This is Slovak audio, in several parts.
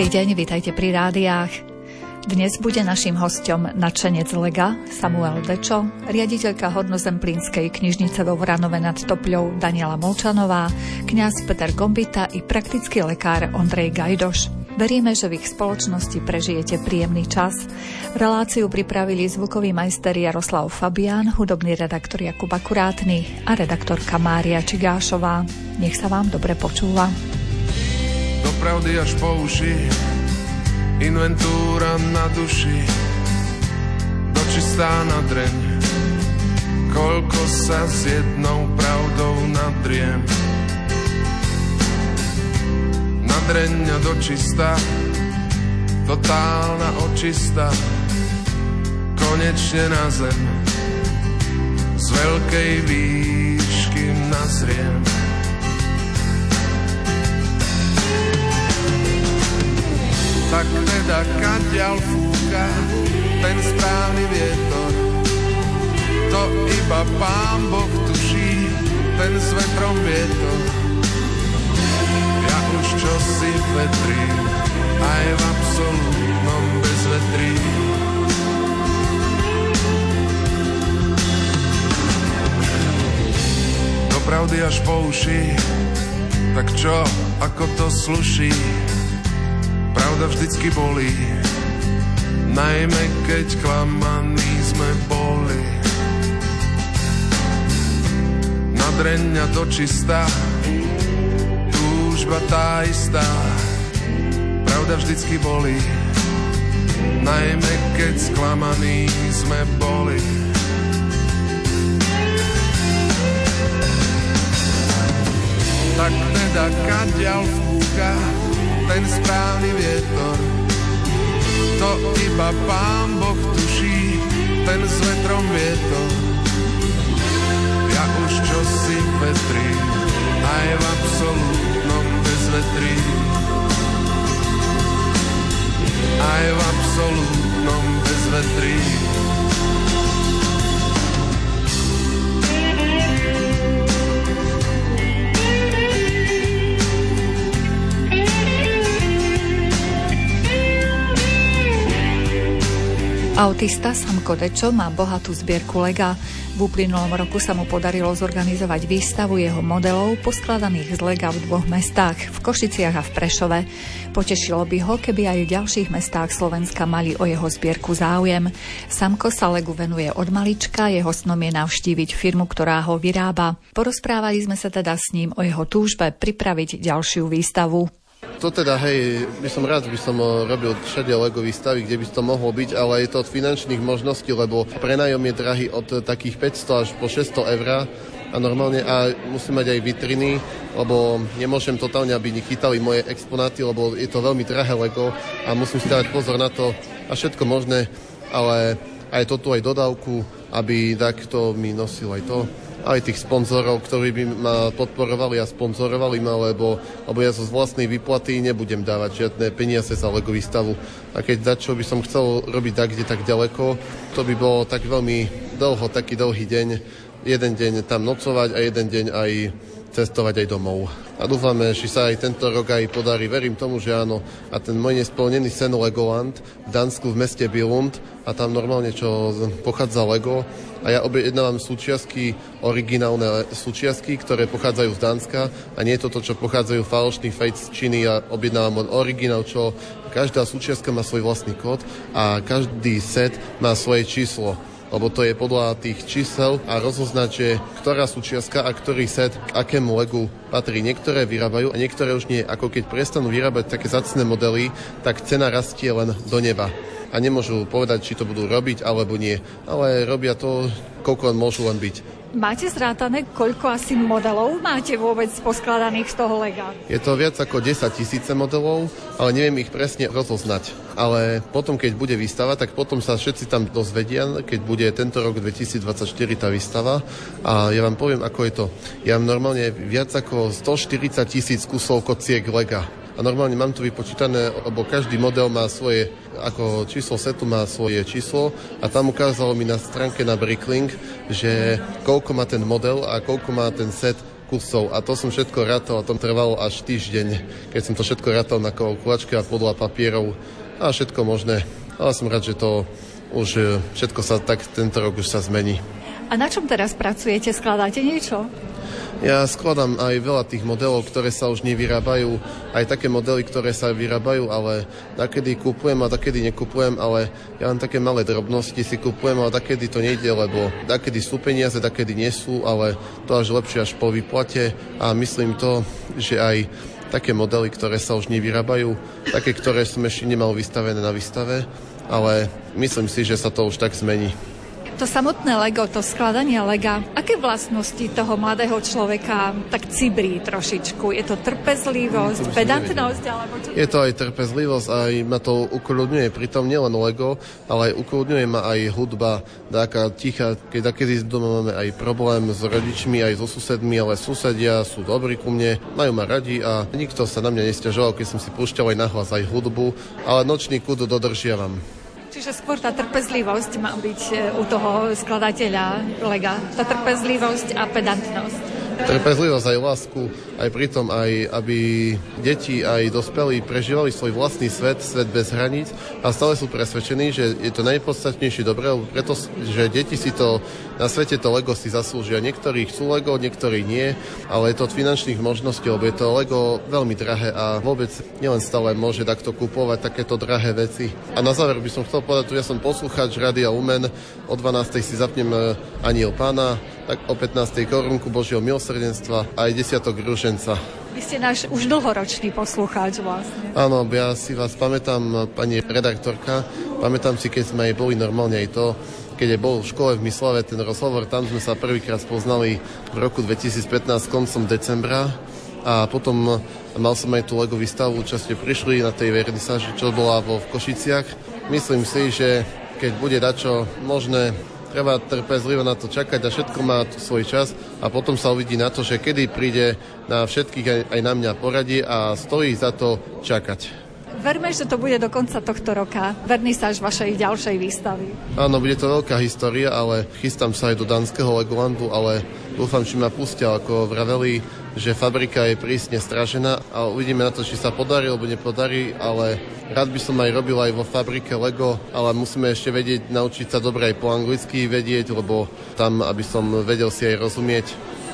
Dobrý deň, vitajte pri rádiách. Dnes bude našim hostom nadšenec Lega Samuel Dečo, riaditeľka Hornozemplínskej knižnice vo Vranove nad Topľou Daniela Molčanová, kňaz Peter Gombita i praktický lekár Ondrej Gajdoš. Veríme, že v ich spoločnosti prežijete príjemný čas. Reláciu pripravili zvukový majster Jaroslav Fabián, hudobný redaktor Jakub Akurátny a redaktorka Mária Čigášová. Nech sa vám dobre počúva do pravdy až po uši, inventúra na duši, dočistá na dreň, koľko sa s jednou pravdou nadriem. Na dreň a dočistá, totálna očista, konečne na zem, z veľkej výšky nazriem. Tak teda kaďal fúka ten správny vietor. To iba pán Boh tuší ten s vetrom vietor. Ja už čo si vetrím aj v absolútnom bezvetrí. Do pravdy až po uši tak čo, ako to sluší Pravda vždycky bolí, najmä keď klamaní sme boli. Nadreň a dočistá, túžba tá istá, pravda vždycky bolí, najmä keď sklamaní sme boli. Tak teda kaďal fúka, ten správny vietor. To iba pán Boh tuší, ten s vetrom vietor. Ja už čo si vetrí, aj v absolútnom bezvetrí. Aj v absolútnom bezvetrí. Autista Samko Dečo má bohatú zbierku lega. V uplynulom roku sa mu podarilo zorganizovať výstavu jeho modelov poskladaných z lega v dvoch mestách, v Košiciach a v Prešove. Potešilo by ho, keby aj v ďalších mestách Slovenska mali o jeho zbierku záujem. Samko sa legu venuje od malička, jeho snom je navštíviť firmu, ktorá ho vyrába. Porozprávali sme sa teda s ním o jeho túžbe pripraviť ďalšiu výstavu. To teda, hej, by som rád, by som eh, robil všade Lego výstavy, kde by to mohlo byť, ale je to od finančných možností, lebo prenájom je drahý od takých 500 až po 600 eur a normálne a musím mať aj vitriny, lebo nemôžem totálne, aby chytali moje exponáty, lebo je to veľmi drahé Lego a musím si dávať pozor na to a všetko možné, ale aj toto aj dodávku, aby takto mi nosil aj to aj tých sponzorov, ktorí by ma podporovali a sponzorovali ma, lebo, lebo ja zo vlastnej výplaty nebudem dávať žiadne peniaze za Lego výstavu. A keď čo by som chcel robiť tak, kde tak ďaleko, to by bolo tak veľmi dlho, taký dlhý deň, jeden deň tam nocovať a jeden deň aj cestovať aj domov. A dúfame, že sa aj tento rok aj podarí. Verím tomu, že áno. A ten môj nesplnený sen Legoland v Dánsku v meste Billund a tam normálne, čo pochádza Lego, a ja objednávam súčiastky, originálne súčiastky, ktoré pochádzajú z Dánska a nie je to to, čo pochádzajú falošný fejt z Číny. Ja objednávam len originál, čo každá súčiastka má svoj vlastný kód a každý set má svoje číslo lebo to je podľa tých čísel a rozoznať, že ktorá súčiastka a ktorý set k akému legu patrí. Niektoré vyrábajú a niektoré už nie. Ako keď prestanú vyrábať také zacné modely, tak cena rastie len do neba a nemôžu povedať, či to budú robiť alebo nie. Ale robia to, koľko len môžu len byť. Máte zrátané, koľko asi modelov máte vôbec poskladaných z toho lega? Je to viac ako 10 tisíce modelov, ale neviem ich presne rozoznať. Ale potom, keď bude výstava, tak potom sa všetci tam dozvedia, keď bude tento rok 2024 tá výstava. A ja vám poviem, ako je to. Ja mám normálne viac ako 140 tisíc kusov kociek lega a normálne mám to vypočítané, lebo každý model má svoje, ako číslo setu má svoje číslo a tam ukázalo mi na stránke na Bricklink, že koľko má ten model a koľko má ten set kusov a to som všetko rátal a to trvalo až týždeň, keď som to všetko rátal na kalkulačke a podľa papierov a všetko možné. Ale som rád, že to už e, všetko sa tak tento rok už sa zmení. A na čom teraz pracujete? Skladáte niečo? Ja skladám aj veľa tých modelov, ktoré sa už nevyrábajú, aj také modely, ktoré sa vyrábajú, ale takedy kupujem a takedy nekupujem, ale ja len také malé drobnosti si kupujem, ale takedy to nejde, lebo takedy sú peniaze, takedy nie sú, ale to až lepšie až po výplate a myslím to, že aj také modely, ktoré sa už nevyrábajú, také, ktoré som ešte nemal vystavené na výstave, ale myslím si, že sa to už tak zmení. To samotné Lego, to skladanie Lega, aké vlastnosti toho mladého človeka tak cibrí trošičku? Je to trpezlivosť, pedantnosť? Alebo čo? Je to aj trpezlivosť, aj ma to ukludňuje. Pritom nielen Lego, ale aj ukludňuje ma aj hudba, taká ticha, keď takedy doma máme aj problém s rodičmi, aj so susedmi, ale susedia sú dobrí ku mne, majú ma radi a nikto sa na mňa nestiažoval, keď som si púšťal aj nahlas aj hudbu, ale nočný kúd dodržiavam. Čiže skôr tá trpezlivosť má byť e, u toho skladateľa lega. Tá trpezlivosť a pedantnosť trpezlivosť aj lásku, aj pritom aj, aby deti aj dospelí prežívali svoj vlastný svet, svet bez hraníc a stále sú presvedčení, že je to najpodstatnejšie dobré, pretože deti si to na svete to Lego si zaslúžia. Niektorí chcú Lego, niektorí nie, ale je to od finančných možností, lebo je to Lego veľmi drahé a vôbec nielen stále môže takto kupovať takéto drahé veci. A na záver by som chcel povedať, tu ja som poslucháč Radia Umen, o 12. si zapnem eh, Aniel Pána, tak o 15. korunku Božieho milosrdenstva aj desiatok Ruženca. Vy ste náš už dlhoročný poslucháč vlastne. Áno, ja si vás pamätám, pani redaktorka, pamätám si, keď sme aj boli normálne aj to, keď bol v škole v Myslave ten rozhovor, tam sme sa prvýkrát spoznali v roku 2015 koncom decembra a potom mal som aj tú Lego výstavu, čo ste prišli na tej vernisáži, čo bola vo v Košiciach. Myslím si, že keď bude dačo možné, treba trpezlivo na to čakať a všetko má svoj čas a potom sa uvidí na to, že kedy príde na všetkých aj, aj na mňa poradí a stojí za to čakať. Verme, že to bude do konca tohto roka. Vernisáž vašej ďalšej výstavy. Áno, bude to veľká história, ale chystám sa aj do Danského Legolandu, ale dúfam, že ma pustia, ako vraveli, že fabrika je prísne stražená a uvidíme na to, či sa podarí alebo nepodarí, ale rád by som aj robil aj vo fabrike Lego, ale musíme ešte vedieť, naučiť sa dobre aj po anglicky vedieť, lebo tam, aby som vedel si aj rozumieť,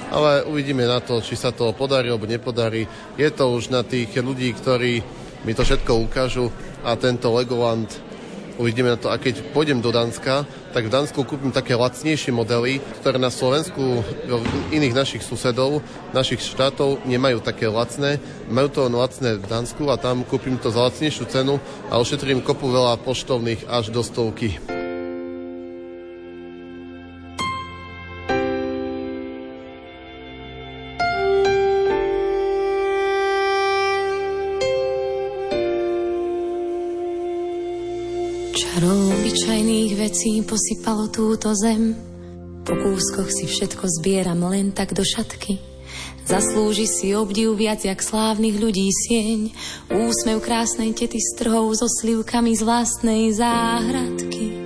ale uvidíme na to, či sa to podarí alebo nepodarí. Je to už na tých ľudí, ktorí mi to všetko ukážu a tento Legoland uvidíme na to. A keď pôjdem do Dánska, tak v Dánsku kúpim také lacnejšie modely, ktoré na Slovensku, iných našich susedov, našich štátov nemajú také lacné. Majú to lacné v Dánsku a tam kúpim to za lacnejšiu cenu a ošetrím kopu veľa poštovných až do stovky. Posypalo túto zem. Po kúskoch si všetko zbieram len tak do šatky. Zaslúži si obdiv viac jak slávnych ľudí sieň. Úsmev krásnej tety s trhou so slivkami z vlastnej záhradky.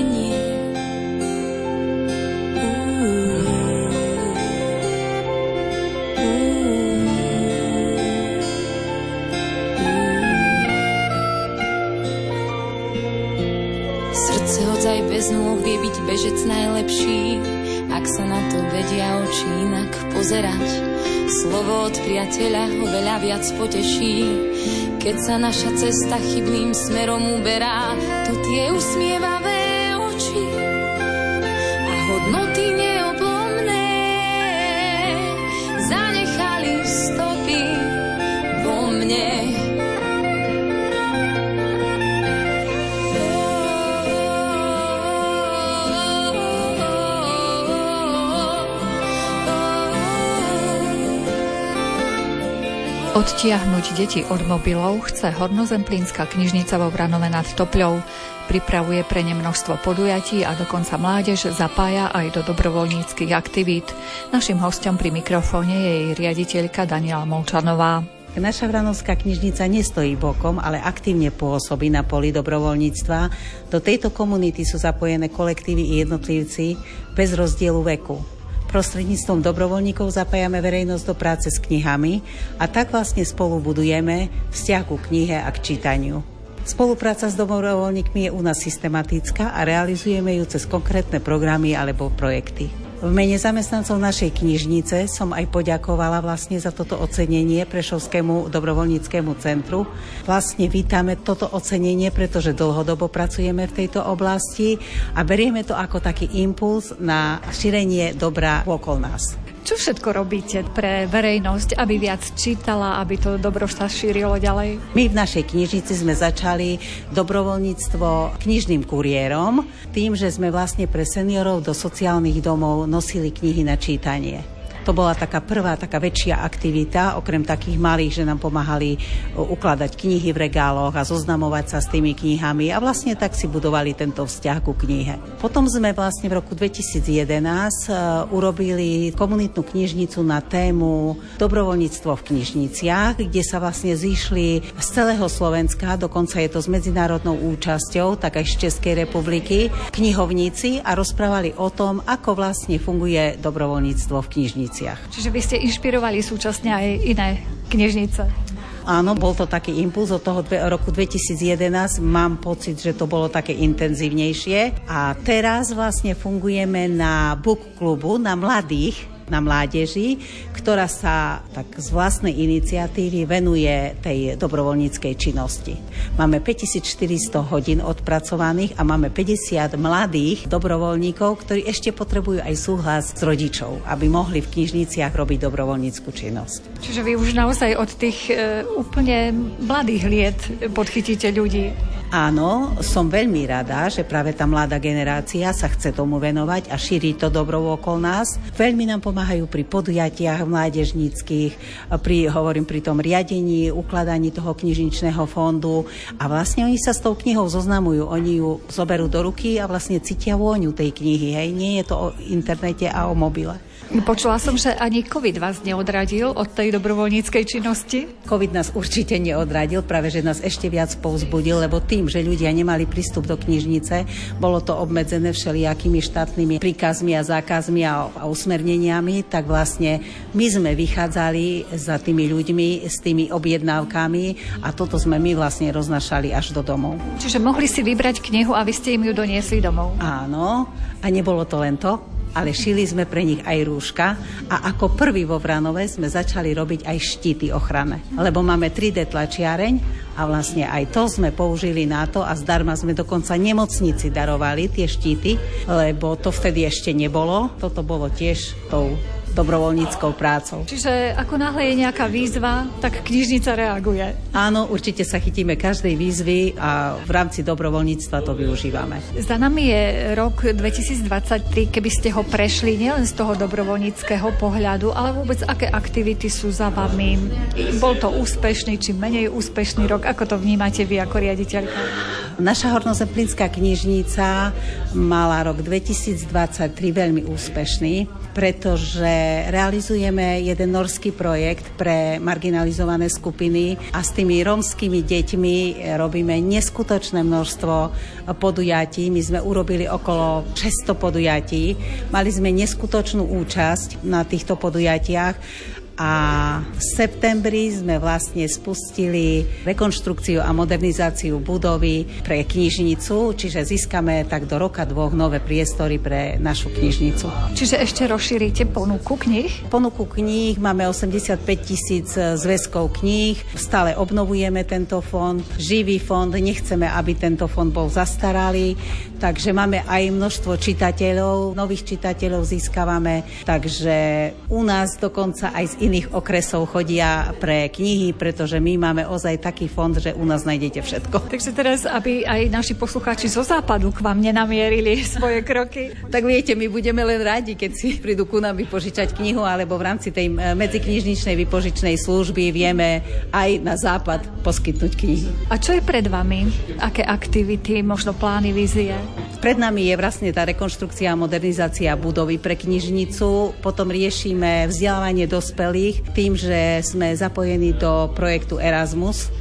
Pozerať. Slovo od priateľa ho veľa viac poteší, keď sa naša cesta chybným smerom uberá, to tie usmievavé Odtiahnuť deti od mobilov chce Hornozemplínska knižnica vo Vranove nad Topľou. Pripravuje pre ne množstvo podujatí a dokonca mládež zapája aj do dobrovoľníckých aktivít. Našim hostom pri mikrofóne je jej riaditeľka Daniela Molčanová. Naša Vranovská knižnica nestojí bokom, ale aktívne pôsobí na poli dobrovoľníctva. Do tejto komunity sú zapojené kolektívy i jednotlivci bez rozdielu veku. Prostredníctvom dobrovoľníkov zapájame verejnosť do práce s knihami a tak vlastne spolu budujeme vzťah ku knihe a k čítaniu. Spolupráca s dobrovoľníkmi je u nás systematická a realizujeme ju cez konkrétne programy alebo projekty. V mene zamestnancov našej knižnice som aj poďakovala vlastne za toto ocenenie Prešovskému dobrovoľníckému centru. Vlastne vítame toto ocenenie, pretože dlhodobo pracujeme v tejto oblasti a berieme to ako taký impuls na šírenie dobra okolo nás. Čo všetko robíte pre verejnosť, aby viac čítala, aby to dobro sa šírilo ďalej? My v našej knižnici sme začali dobrovoľníctvo knižným kuriérom, tým, že sme vlastne pre seniorov do sociálnych domov nosili knihy na čítanie. To bola taká prvá, taká väčšia aktivita, okrem takých malých, že nám pomáhali ukladať knihy v regáloch a zoznamovať sa s tými knihami a vlastne tak si budovali tento vzťah ku knihe. Potom sme vlastne v roku 2011 e, urobili komunitnú knižnicu na tému dobrovoľníctvo v knižniciach, kde sa vlastne zišli z celého Slovenska, dokonca je to s medzinárodnou účasťou, tak aj z Českej republiky, knihovníci a rozprávali o tom, ako vlastne funguje dobrovoľníctvo v knižnici knižniciach. Čiže vy ste inšpirovali súčasne aj iné knižnice. Áno, bol to taký impuls od toho roku 2011. Mám pocit, že to bolo také intenzívnejšie. A teraz vlastne fungujeme na book klubu, na mladých, na mládeži, ktorá sa tak z vlastnej iniciatívy venuje tej dobrovoľníckej činnosti. Máme 5400 hodín odpracovaných a máme 50 mladých dobrovoľníkov, ktorí ešte potrebujú aj súhlas s rodičov, aby mohli v knižniciach robiť dobrovoľníckú činnosť. Čiže vy už naozaj od tých e, úplne mladých liet podchytíte ľudí. Áno, som veľmi rada, že práve tá mladá generácia sa chce tomu venovať a šíri to dobro okolo nás. Veľmi nám pomáhajú pri podujatiach mládežníckých, pri, hovorím, pri tom riadení, ukladaní toho knižničného fondu. A vlastne oni sa s tou knihou zoznamujú, oni ju zoberú do ruky a vlastne cítia vôňu tej knihy, hej, nie je to o internete a o mobile. Počula som, že ani COVID vás neodradil od tej dobrovoľníckej činnosti? COVID nás určite neodradil, práve že nás ešte viac povzbudil, lebo tým, že ľudia nemali prístup do knižnice, bolo to obmedzené všelijakými štátnymi príkazmi a zákazmi a, a usmerneniami, tak vlastne my sme vychádzali za tými ľuďmi s tými objednávkami a toto sme my vlastne roznašali až do domov. Čiže mohli si vybrať knihu a vy ste im ju doniesli domov? Áno, a nebolo to len to ale šili sme pre nich aj rúška a ako prvý vo Vranove sme začali robiť aj štíty ochrane. Lebo máme 3D tlačiareň a vlastne aj to sme použili na to a zdarma sme dokonca nemocnici darovali tie štíty, lebo to vtedy ešte nebolo. Toto bolo tiež tou dobrovoľníckou prácou. Čiže ako náhle je nejaká výzva, tak knižnica reaguje. Áno, určite sa chytíme každej výzvy a v rámci dobrovoľníctva to využívame. Za nami je rok 2023, keby ste ho prešli nielen z toho dobrovoľníckého pohľadu, ale vôbec aké aktivity sú za vami. Bol to úspešný či menej úspešný rok? Ako to vnímate vy ako riaditeľka? Naša hornozemplínska knižnica mala rok 2023 veľmi úspešný, pretože realizujeme jeden norský projekt pre marginalizované skupiny a s tými romskými deťmi robíme neskutočné množstvo podujatí. My sme urobili okolo 600 podujatí. Mali sme neskutočnú účasť na týchto podujatiach a v septembri sme vlastne spustili rekonštrukciu a modernizáciu budovy pre knižnicu, čiže získame tak do roka dvoch nové priestory pre našu knižnicu. Čiže ešte rozšírite ponuku kníh? Ponuku kníh máme 85 tisíc zväzkov kníh, stále obnovujeme tento fond, živý fond, nechceme, aby tento fond bol zastaralý, takže máme aj množstvo čitateľov, nových čitateľov získavame, takže u nás dokonca aj z iných okresov chodia pre knihy, pretože my máme ozaj taký fond, že u nás nájdete všetko. Takže teraz, aby aj naši poslucháči zo západu k vám nenamierili svoje kroky. tak viete, my budeme len radi, keď si prídu ku nám vypožičať knihu, alebo v rámci tej e, medziknižničnej vypožičnej služby vieme aj na západ poskytnúť knihy. A čo je pred vami? Aké aktivity, možno plány, vízie? Pred nami je vlastne tá rekonštrukcia a modernizácia budovy pre knižnicu. Potom riešime vzdelávanie dospelých tým, že sme zapojení do projektu Erasmus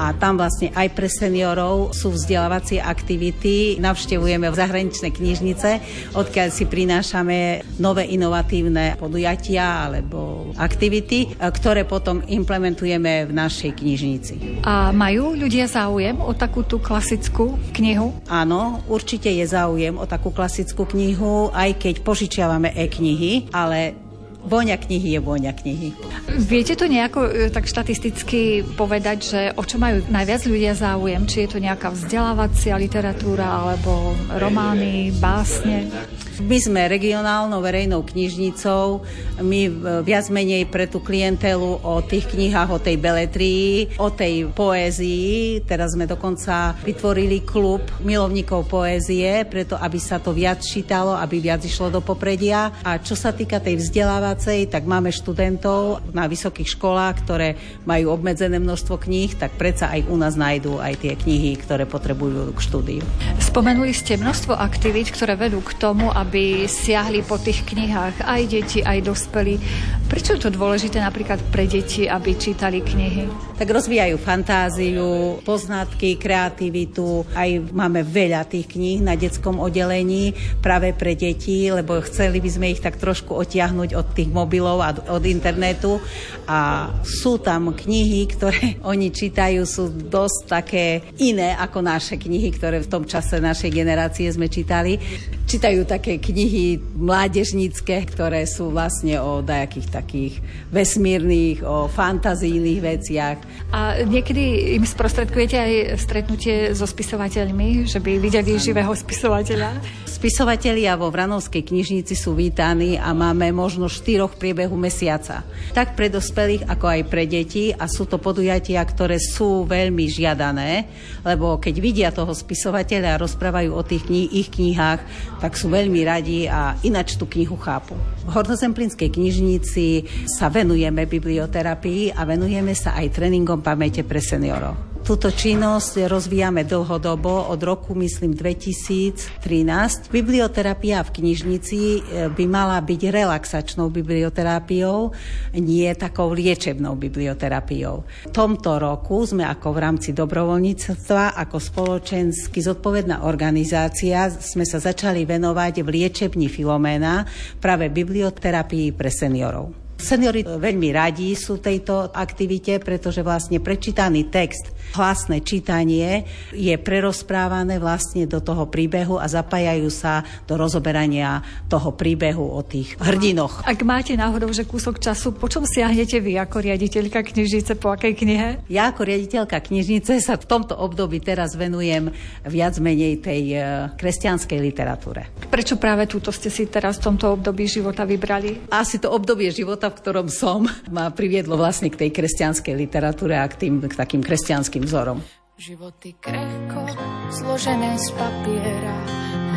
a tam vlastne aj pre seniorov sú vzdelávacie aktivity. Navštevujeme v zahraničné knižnice, odkiaľ si prinášame nové inovatívne podujatia alebo aktivity, ktoré potom implementujeme v našej knižnici. A majú ľudia záujem o takú tú klasickú knihu? Áno, určite je záujem o takú klasickú knihu, aj keď požičiavame e-knihy, ale Vôňa knihy je vôňa knihy. Viete to nejako e, tak štatisticky povedať, že o čo majú najviac ľudia záujem? Či je to nejaká vzdelávacia literatúra alebo romány, básne? My sme regionálnou verejnou knižnicou, my e, viac menej pre tú klientelu o tých knihách, o tej beletrii, o tej poézii. Teraz sme dokonca vytvorili klub milovníkov poézie, preto aby sa to viac čítalo, aby viac išlo do popredia. A čo sa týka tej vzdelávacej, tak máme študentov na vysokých školách, ktoré majú obmedzené množstvo kníh, tak predsa aj u nás nájdú aj tie knihy, ktoré potrebujú k štúdiu. Spomenuli ste množstvo aktivít, ktoré vedú k tomu, aby aby siahli po tých knihách aj deti, aj dospelí. Prečo je to dôležité napríklad pre deti, aby čítali knihy? Tak rozvíjajú fantáziu, poznatky, kreativitu. Aj máme veľa tých kníh na detskom oddelení práve pre deti, lebo chceli by sme ich tak trošku otiahnuť od tých mobilov a od internetu. A sú tam knihy, ktoré oni čítajú, sú dosť také iné ako naše knihy, ktoré v tom čase našej generácie sme čítali. Čítajú také knihy mládežnícke, ktoré sú vlastne o dajakých takých vesmírnych, o fantazijných veciach. A niekedy im sprostredkujete aj stretnutie so spisovateľmi, že by videli živého spisovateľa? Spisovatelia vo Vranovskej knižnici sú vítaní a máme možno štyroch priebehu mesiaca. Tak pre dospelých, ako aj pre deti a sú to podujatia, ktoré sú veľmi žiadané, lebo keď vidia toho spisovateľa a rozprávajú o tých knih, ich knihách, tak sú veľmi radi a inač tú knihu chápu. V Hornozemplínskej knižnici sa venujeme biblioterapii a venujeme sa aj tréningom pamäte pre seniorov. Túto činnosť rozvíjame dlhodobo, od roku myslím 2013. Biblioterapia v knižnici e, by mala byť relaxačnou biblioterapiou, nie takou liečebnou biblioterapiou. V tomto roku sme ako v rámci dobrovoľníctva, ako spoločensky zodpovedná organizácia, sme sa začali venovať v liečebni Filomena práve biblioterapii pre seniorov. Seniori veľmi radi sú tejto aktivite, pretože vlastne prečítaný text, hlasné čítanie je prerozprávané vlastne do toho príbehu a zapájajú sa do rozoberania toho príbehu o tých hrdinoch. Ak máte náhodou, že kúsok času, po čom siahnete vy ako riaditeľka knižnice, po akej knihe? Ja ako riaditeľka knižnice sa v tomto období teraz venujem viac menej tej e, kresťanskej literatúre. Prečo práve túto ste si teraz v tomto období života vybrali? Asi to obdobie života v ktorom som, ma priviedlo vlastne k tej kresťanskej literatúre a k, tým, k takým kresťanským vzorom. Životy krehko, zložené z papiera,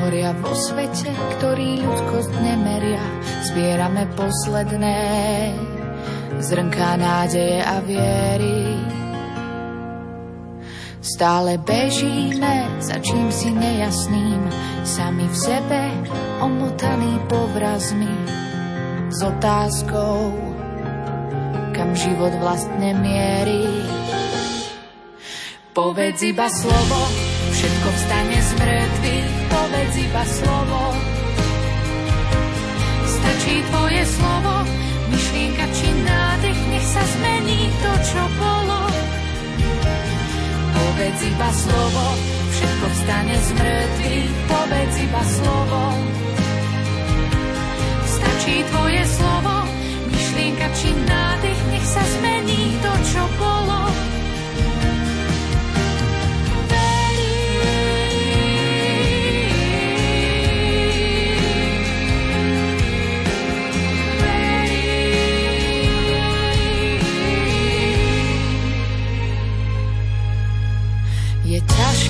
horia vo svete, ktorý ľudskosť nemeria. Zbierame posledné zrnká nádeje a viery. Stále bežíme za čím si nejasným, sami v sebe omotaný povrazmi s otázkou, kam život vlastne mierí. Povedz iba slovo, všetko vstane z mŕtvych, povedz iba slovo. Stačí tvoje slovo, myšlienka či nádech, nech sa zmení to, čo bolo. Povedz iba slovo, všetko vstane z mŕtvych, povedz iba slovo. Stačí tvoje slovo, myšlienka či nádych, nech sa zmení to, čo bolo.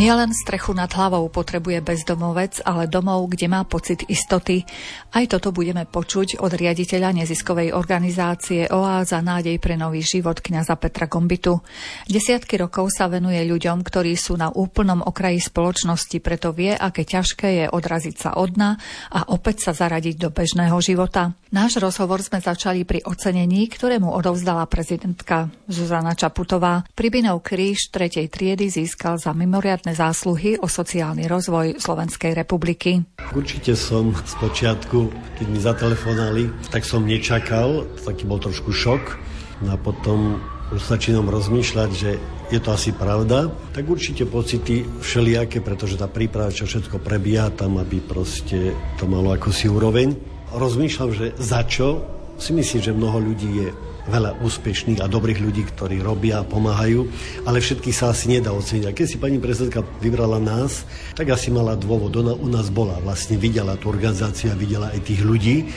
Nielen strechu nad hlavou potrebuje bezdomovec, ale domov, kde má pocit istoty. Aj toto budeme počuť od riaditeľa neziskovej organizácie Oáza nádej pre nový život kňaza Petra Gombitu. Desiatky rokov sa venuje ľuďom, ktorí sú na úplnom okraji spoločnosti, preto vie, aké ťažké je odraziť sa od dna a opäť sa zaradiť do bežného života. Náš rozhovor sme začali pri ocenení, ktorému odovzdala prezidentka Zuzana Čaputová. Pribinov kríž tretej triedy získal za mimoriadne mimoriadne zásluhy o sociálny rozvoj Slovenskej republiky. Určite som z počiatku, keď mi zatelefonali, tak som nečakal, taký bol trošku šok. No a potom už začínam rozmýšľať, že je to asi pravda, tak určite pocity všelijaké, pretože tá príprava, čo všetko prebieha tam, aby proste to malo ako si úroveň. Rozmýšľam, že za čo si myslím, že mnoho ľudí je veľa úspešných a dobrých ľudí, ktorí robia a pomáhajú, ale všetkých sa asi nedá oceniť. A keď si pani prezidentka vybrala nás, tak asi mala dôvod. Ona u nás bola, vlastne videla tú organizáciu a videla aj tých ľudí,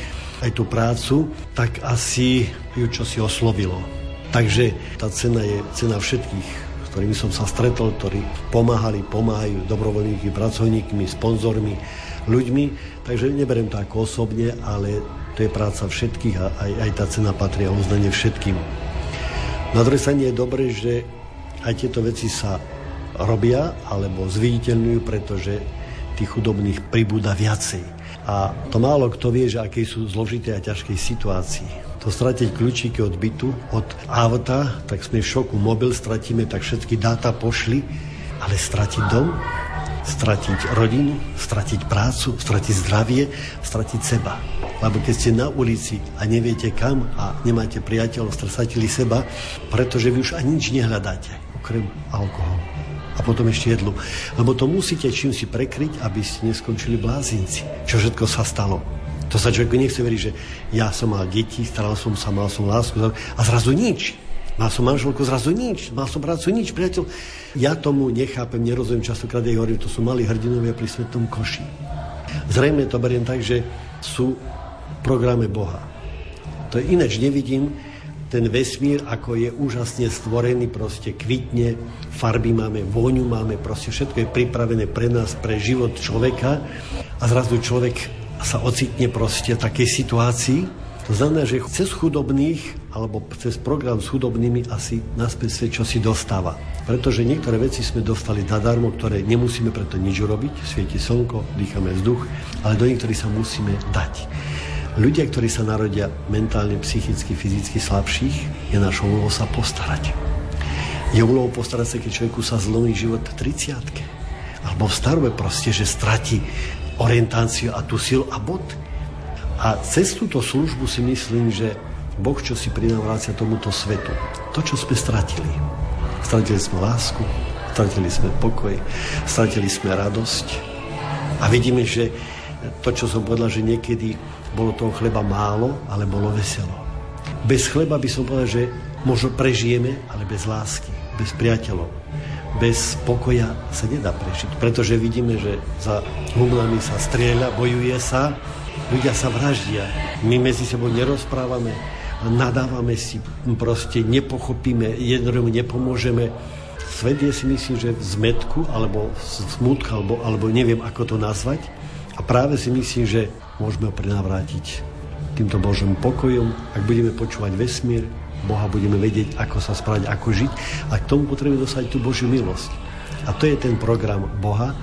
aj tú prácu, tak asi ju čo si oslovilo. Takže tá cena je cena všetkých, ktorými som sa stretol, ktorí pomáhali, pomáhajú dobrovoľníkmi, pracovníkmi, sponzormi, ľuďmi. Takže neberiem to ako osobne, ale to je práca všetkých a aj, aj tá cena patrí a uznanie všetkým. Na druhej strane je dobré, že aj tieto veci sa robia alebo zviditeľňujú, pretože tých chudobných pribúda viacej. A to málo kto vie, že aké sú zložité a ťažkej situácii. To stratiť kľúčiky od bytu, od auta, tak sme v šoku, mobil stratíme, tak všetky dáta pošli, ale stratiť dom, stratiť rodinu, stratiť prácu, stratiť zdravie, stratiť seba. Lebo keď ste na ulici a neviete kam a nemáte priateľov, stratili seba, pretože vy už ani nič nehľadáte, okrem alkoholu. A potom ešte jedlu. Lebo to musíte čím si prekryť, aby ste neskončili blázinci. Čo všetko sa stalo. To sa človek nechce veriť, že ja som mal deti, staral som sa, mal som lásku a zrazu nič. Mal som manželku zrazu nič, mal som prácu nič, priateľ. Ja tomu nechápem, nerozumiem, častokrát aj hovorím, to sú malí hrdinovia pri svetom koši. Zrejme to beriem tak, že sú v programe Boha. To je ináč nevidím, ten vesmír, ako je úžasne stvorený, proste kvitne, farby máme, vôňu máme, proste všetko je pripravené pre nás, pre život človeka a zrazu človek sa ocitne proste v takej situácii, to znamená, že cez chudobných alebo cez program s chudobnými asi naspäť sa čo si dostáva. Pretože niektoré veci sme dostali zadarmo, ktoré nemusíme preto nič urobiť. Svieti slnko, dýchame vzduch, ale do niektorých sa musíme dať. Ľudia, ktorí sa narodia mentálne, psychicky, fyzicky slabších, je našou úlohou sa postarať. Je úlohou postarať sa, keď človeku sa zlomí život v 30 alebo v starobe proste, že stratí orientáciu a tú silu a bod. A cez túto službu si myslím, že Boh, čo si prinavrácia tomuto svetu, to, čo sme stratili. Stratili sme lásku, stratili sme pokoj, stratili sme radosť. A vidíme, že to, čo som povedal, že niekedy bolo toho chleba málo, ale bolo veselo. Bez chleba by som povedal, že možno prežijeme, ale bez lásky, bez priateľov, bez pokoja sa nedá prežiť. Pretože vidíme, že za humlami sa strieľa, bojuje sa, ľudia sa vraždia. My medzi sebou nerozprávame, nadávame si, proste nepochopíme, jednomu nepomôžeme. Svet je si myslím, že v zmetku, alebo smutka, alebo, alebo neviem, ako to nazvať. A práve si myslím, že môžeme ho prenavrátiť týmto Božím pokojom, ak budeme počúvať vesmír, Boha budeme vedieť, ako sa správať, ako žiť a k tomu potrebujeme dosať tú Božiu milosť. A to je ten program Boha,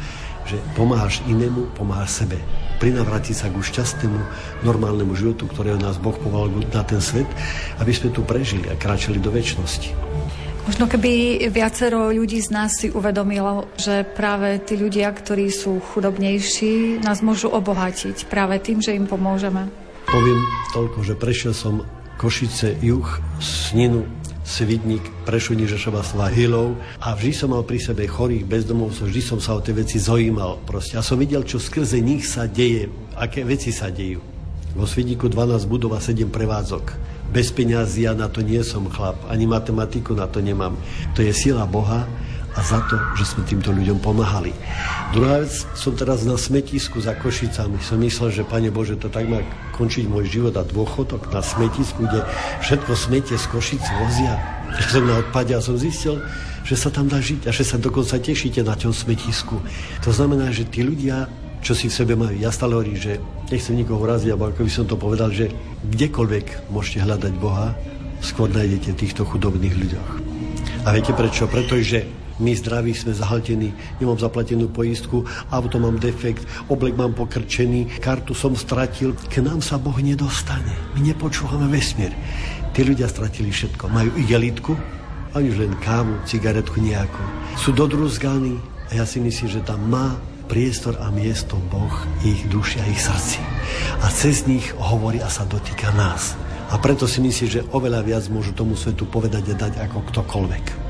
že pomáhaš inému, pomáhaš sebe. Prinavrátiť sa ku šťastnému, normálnemu životu, ktorého nás Boh povolal na ten svet, aby sme tu prežili a kráčali do väčšnosti. Možno keby viacero ľudí z nás si uvedomilo, že práve tí ľudia, ktorí sú chudobnejší, nás môžu obohatiť práve tým, že im pomôžeme. Poviem toľko, že prešiel som Košice, Juh, Sninu, Svidník, Prešov, Nižešova, Hilov a vždy som mal pri sebe chorých, bezdomovcov, vždy som sa o tie veci zaujímal proste. A som videl, čo skrze nich sa deje, aké veci sa dejú. Vo Svidníku 12 budov a 7 prevádzok. Bez peňazí ja na to nie som chlap, ani matematiku na to nemám. To je sila Boha, a za to, že sme týmto ľuďom pomáhali. Druhá vec, som teraz na smetisku za Košicami. Som myslel, že Pane Bože, to tak má končiť môj život a dôchodok na smetisku, kde všetko smetie z Košic vozia. Keď som na odpade a som zistil, že sa tam dá žiť a že sa dokonca tešíte na tom smetisku. To znamená, že tí ľudia, čo si v sebe majú, ja stále hovorím, že nechcem nikoho uraziť, alebo ako by som to povedal, že kdekoľvek môžete hľadať Boha, skôr nájdete týchto chudobných ľuďoch. A viete prečo? Pretože my zdraví sme zahltení, nemám zaplatenú poistku, auto mám defekt, oblek mám pokrčený, kartu som stratil. K nám sa Boh nedostane. My nepočúvame vesmír. Tí ľudia stratili všetko. Majú igelitku, ani už len kávu, cigaretku nejakú. Sú dodruzganí a ja si myslím, že tam má priestor a miesto Boh ich duši a ich srdci. A cez nich hovorí a sa dotýka nás. A preto si myslím, že oveľa viac môžu tomu svetu povedať a dať ako ktokoľvek.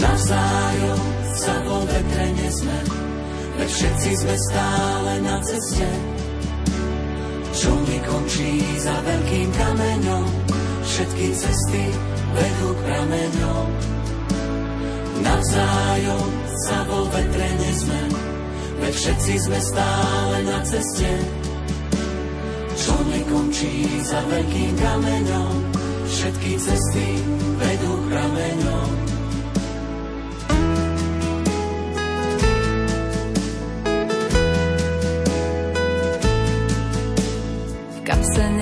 Navzájom sa vo vetre nesme, veď všetci sme stále na ceste. Čo mi končí za veľkým kameňom, všetky cesty vedú k prameňom. Navzájom sa vo vetre nesme, veď všetci sme stále na ceste. Čo nekončí za veľkým kameňom, všetky cesty vedú k prameňom.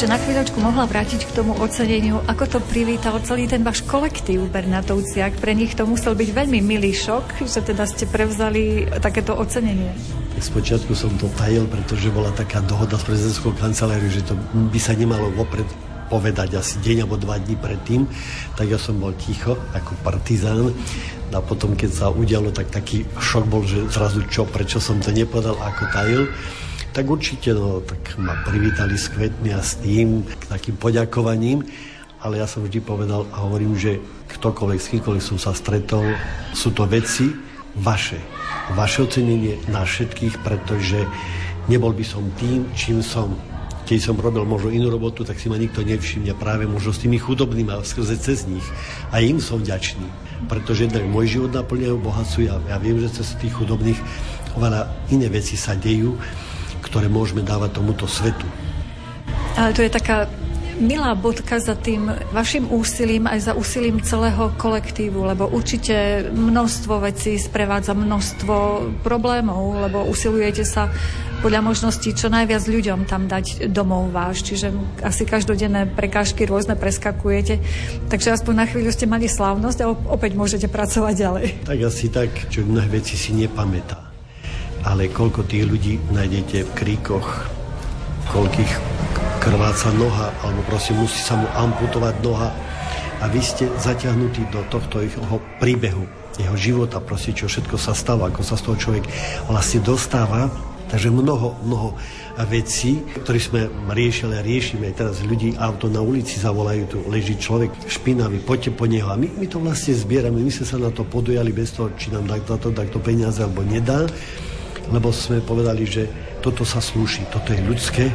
Ešte na chvíľočku mohla vrátiť k tomu oceneniu, ako to privítal celý ten váš kolektív Bernatovciak. Pre nich to musel byť veľmi milý šok, že teda ste prevzali takéto ocenenie. Tak spočiatku som to tajil, pretože bola taká dohoda s prezidentskou kanceláriou, že to by sa nemalo vopred povedať asi deň alebo dva dní predtým, tak ja som bol ticho ako partizán a potom keď sa udialo, tak taký šok bol, že zrazu čo, prečo som to nepovedal, ako tajil tak určite no, tak ma privítali s kvetmi a s tým, takým poďakovaním, ale ja som vždy povedal a hovorím, že ktokoľvek, s kýmkoľvek som sa stretol, sú to veci vaše. Vaše ocenenie na všetkých, pretože nebol by som tým, čím som. Keď som robil možno inú robotu, tak si ma nikto nevšimne práve možno s tými chudobnými a skrze cez nich. A im som vďačný, pretože jednak môj život naplňajú, bohacujú a ja viem, že cez tých chudobných oveľa iné veci sa dejú ktoré môžeme dávať tomuto svetu. Ale to je taká milá bodka za tým vašim úsilím aj za úsilím celého kolektívu, lebo určite množstvo vecí sprevádza množstvo problémov, lebo usilujete sa podľa možností čo najviac ľuďom tam dať domov váš, čiže asi každodenné prekážky rôzne preskakujete. Takže aspoň na chvíľu ste mali slávnosť a opäť môžete pracovať ďalej. Tak asi tak, čo mnohé veci si nepamätá ale koľko tých ľudí nájdete v kríkoch, koľkých krváca noha, alebo prosím, musí sa mu amputovať noha a vy ste zaťahnutí do tohto jeho príbehu, jeho života, proste čo všetko sa stalo, ako sa z toho človek vlastne dostáva. Takže mnoho, mnoho vecí, ktoré sme riešili a riešime. Teraz ľudí auto na ulici zavolajú, tu leží človek špinavý, poďte po neho. A my, my to vlastne zbierame, my sme sa na to podujali bez toho, či nám dá to, to peniaze alebo nedá lebo sme povedali, že toto sa slúši, toto je ľudské,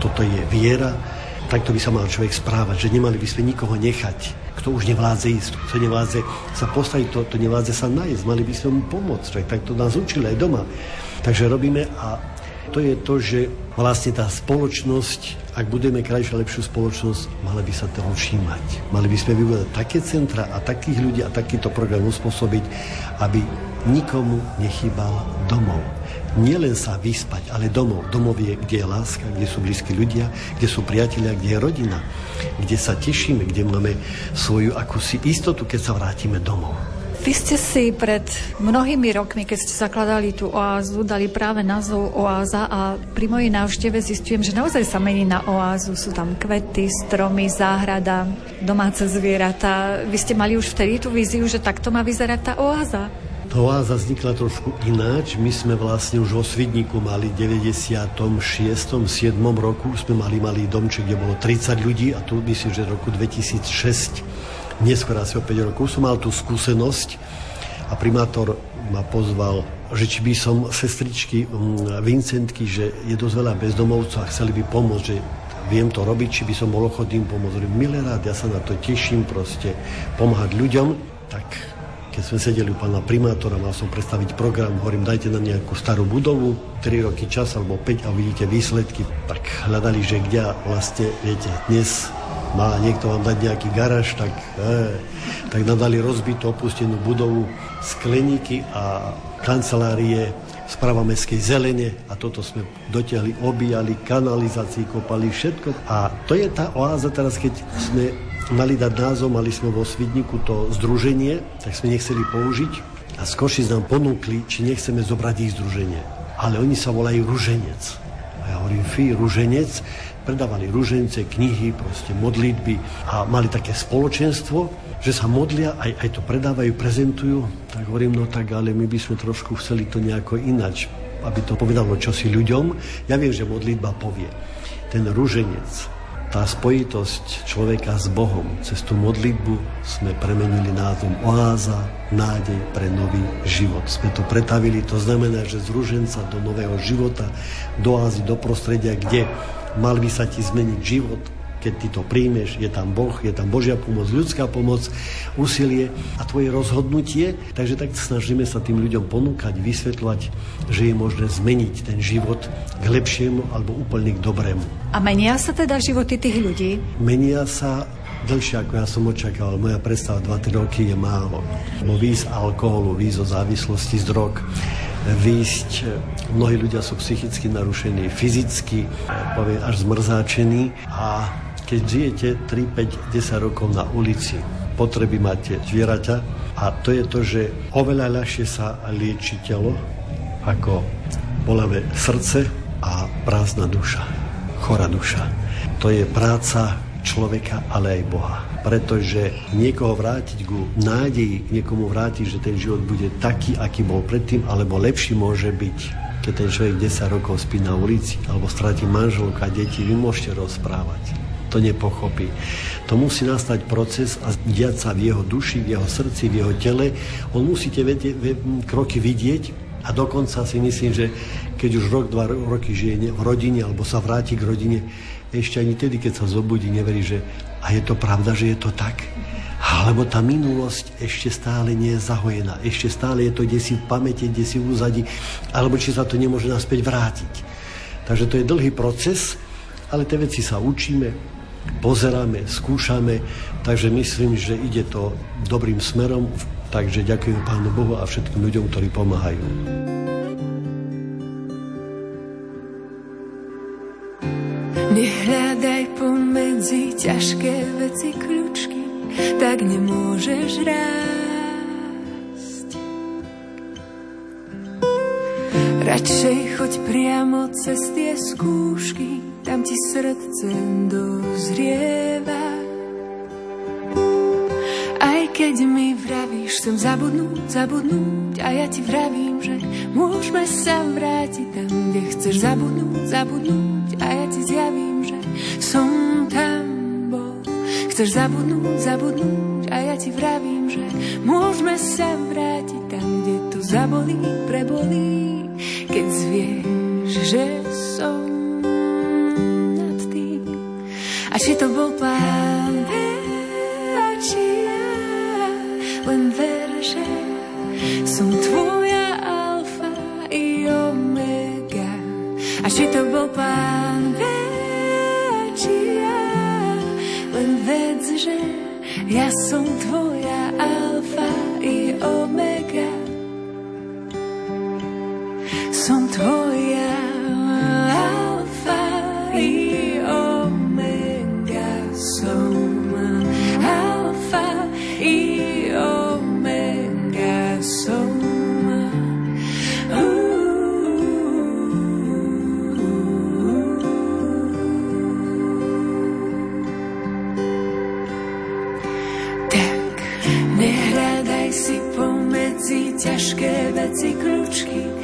toto je viera, takto by sa mal človek správať, že nemali by sme nikoho nechať, kto už nevládze ísť, kto nevládze sa postaviť, to, to nevládze sa nájsť, mali by sme mu pomôcť, tak to nás učili aj doma. Takže robíme a to je to, že vlastne tá spoločnosť, ak budeme krajšiu a lepšiu spoločnosť, mali by sa toho všímať. Mali by sme vybudovať také centra a takých ľudí a takýto program uspôsobiť, aby nikomu nechýbal domov. Nielen sa vyspať, ale domov. Domov je, kde je láska, kde sú blízki ľudia, kde sú priatelia, kde je rodina, kde sa tešíme, kde máme svoju akúsi istotu, keď sa vrátime domov. Vy ste si pred mnohými rokmi, keď ste zakladali tú oázu, dali práve názov oáza a pri mojej návšteve zistujem, že naozaj sa mení na oázu. Sú tam kvety, stromy, záhrada, domáce zvieratá. Vy ste mali už vtedy tú víziu, že takto má vyzerať tá oáza? Oáza vznikla trošku ináč. My sme vlastne už vo Svidníku mali v 96. 7. roku sme mali malý domček, kde bolo 30 ľudí a tu myslím, že v roku 2006 neskôr asi o 5 rokov som mal tú skúsenosť a primátor ma pozval, že či by som sestričky mm, Vincentky, že je dosť veľa bezdomovcov a chceli by pomôcť, že viem to robiť, či by som bol ochotný pomôcť. Milé rád, ja sa na to teším, proste pomáhať ľuďom. Tak keď sme sedeli u pána primátora, mal som predstaviť program, hovorím, dajte nám nejakú starú budovu, 3 roky čas alebo 5 a uvidíte výsledky. Tak hľadali, že kde vlastne, viete, dnes má niekto vám dať nejaký garáž, tak, e, tak nadali rozbitú opustenú budovu, skleníky a kancelárie správa mestskej zelene a toto sme dotiahli, obíjali, kanalizácii, kopali všetko. A to je tá oáza teraz, keď sme mali dať názov, mali sme vo Svidniku to združenie, tak sme nechceli použiť a z Košic nám ponúkli, či nechceme zobrať ich združenie. Ale oni sa volajú Ruženec. A ja hovorím, fí, Ruženec, predávali ružence, knihy, proste modlitby a mali také spoločenstvo, že sa modlia, aj, aj to predávajú, prezentujú. Tak hovorím, no tak ale my by sme trošku chceli to nejako inač, aby to povedalo čosi ľuďom. Ja viem, že modlitba povie. Ten ruženec, tá spojitosť človeka s Bohom cez tú modlitbu sme premenili názvom oáza, nádej pre nový život. Sme to pretavili, to znamená, že z ruženca do nového života, do oázy, do prostredia, kde mal by sa ti zmeniť život, keď ty to príjmeš, je tam Boh, je tam Božia pomoc, ľudská pomoc, úsilie a tvoje rozhodnutie. Takže tak snažíme sa tým ľuďom ponúkať, vysvetľovať, že je možné zmeniť ten život k lepšiemu alebo úplne k dobrému. A menia sa teda životy tých ľudí? Menia sa dlhšie, ako ja som očakával. Moja predstava 2-3 roky je málo. Bo výjsť alkoholu, výjsť o závislosti z drog, výjsť, mnohí ľudia sú psychicky narušení, fyzicky, poviem, až zmrzáčení a keď žijete 3, 5, 10 rokov na ulici, potreby máte zvieraťa a to je to, že oveľa ľahšie sa lieči telo ako bolavé srdce a prázdna duša, chora duša. To je práca človeka, ale aj Boha. Pretože niekoho vrátiť ku nádeji, niekomu vrátiť, že ten život bude taký, aký bol predtým, alebo lepší môže byť keď ten človek 10 rokov spí na ulici alebo stratí manželka a deti, vy môžete rozprávať to nepochopí. To musí nastať proces a diať sa v jeho duši, v jeho srdci, v jeho tele. On musí tie kroky vidieť a dokonca si myslím, že keď už rok, dva roky žije v rodine alebo sa vráti k rodine, ešte ani tedy, keď sa zobudí, neverí, že a je to pravda, že je to tak? Alebo tá minulosť ešte stále nie je zahojená, ešte stále je to desi v pamäti, desi v úzadi, alebo či sa to nemôže naspäť vrátiť. Takže to je dlhý proces, ale tie veci sa učíme, pozeráme, skúšame, takže myslím, že ide to dobrým smerom, takže ďakujem Pánu Bohu a všetkým ľuďom, ktorí pomáhajú. Nehľadaj pomedzi ťažké veci kľúčky, tak nemôžeš rásť. Radšej choď priamo cez tie skúšky, tam ti srdce dozrieva. Aj keď mi vravíš, chcem zabudnúť, zabudnúť a ja ti vravím, že môžeme sa vrátiť tam, kde chceš zabudnúť, zabudnúť a ja ti zjavím, že som tam bol. Chceš zabudnúť, zabudnúť a ja ti vravím, že môžeme sa vrátiť tam, kde to zabolí, prebolí, keď zvieš, že či to bol pán, či ja len ver, že som tvoja alfa i omega. A či to bol pán, či ja len vedz, že ja som tvoja alfa i omega.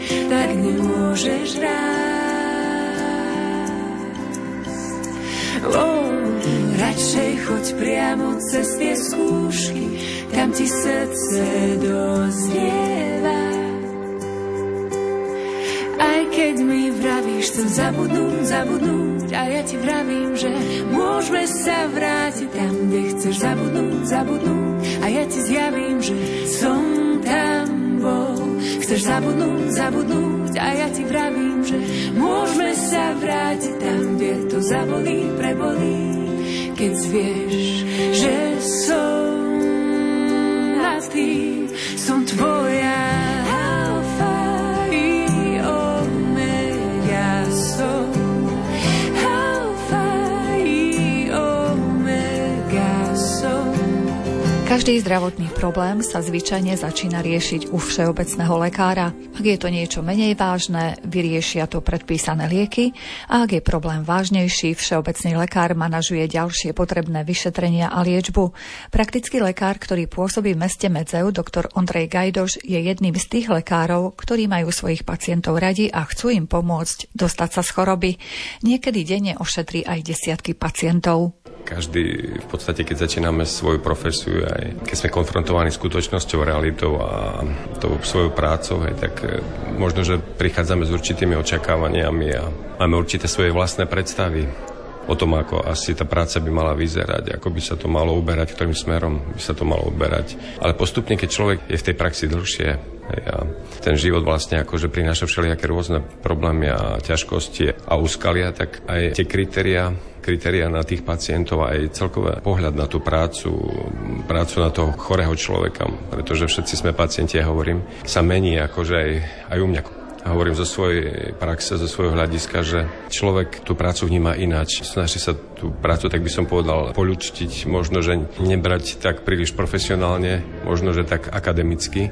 Tak nemôžeš rásť. Oh, radšej choď priamo cez tie skúšky, tam ti srdce doznieva. Aj keď mi vravíš, chcem zabudnúť, zabudnúť a ja ti vravím, že môžeme sa vrátiť tam, kde chceš zabudnúť, zabudnúť a ja ti zjavím, že zabudnúť, zabudnúť a ja ti vravím, že môžeme sa vrátiť tam, kde to zabolí, prebolí. Keď zvieš, že som Každý zdravotný problém sa zvyčajne začína riešiť u všeobecného lekára. Ak je to niečo menej vážne, vyriešia to predpísané lieky a ak je problém vážnejší, všeobecný lekár manažuje ďalšie potrebné vyšetrenia a liečbu. Praktický lekár, ktorý pôsobí v meste Medzeu, doktor Ondrej Gajdoš, je jedným z tých lekárov, ktorí majú svojich pacientov radi a chcú im pomôcť dostať sa z choroby. Niekedy denne ošetrí aj desiatky pacientov. Každý v podstate, keď začíname svoju profesiu, aj keď sme konfrontovaní skutočnosťou, realitou a tou svojou prácou, aj, tak e, možno, že prichádzame s určitými očakávaniami a máme určité svoje vlastné predstavy o tom, ako asi tá práca by mala vyzerať, ako by sa to malo uberať, ktorým smerom by sa to malo uberať. Ale postupne, keď človek je v tej praxi dlhšie, a ten život vlastne akože prináša všelijaké rôzne problémy a ťažkosti a úskalia, tak aj tie kritéria kritéria na tých pacientov a aj celkové pohľad na tú prácu, prácu na toho chorého človeka, pretože všetci sme pacienti, ja hovorím, sa mení akože aj, aj u mňa hovorím zo svojej praxe, zo svojho hľadiska, že človek tú prácu vníma ináč. Snaží sa tú prácu, tak by som povedal, poľučtiť, možno, že nebrať tak príliš profesionálne, možno, že tak akademicky,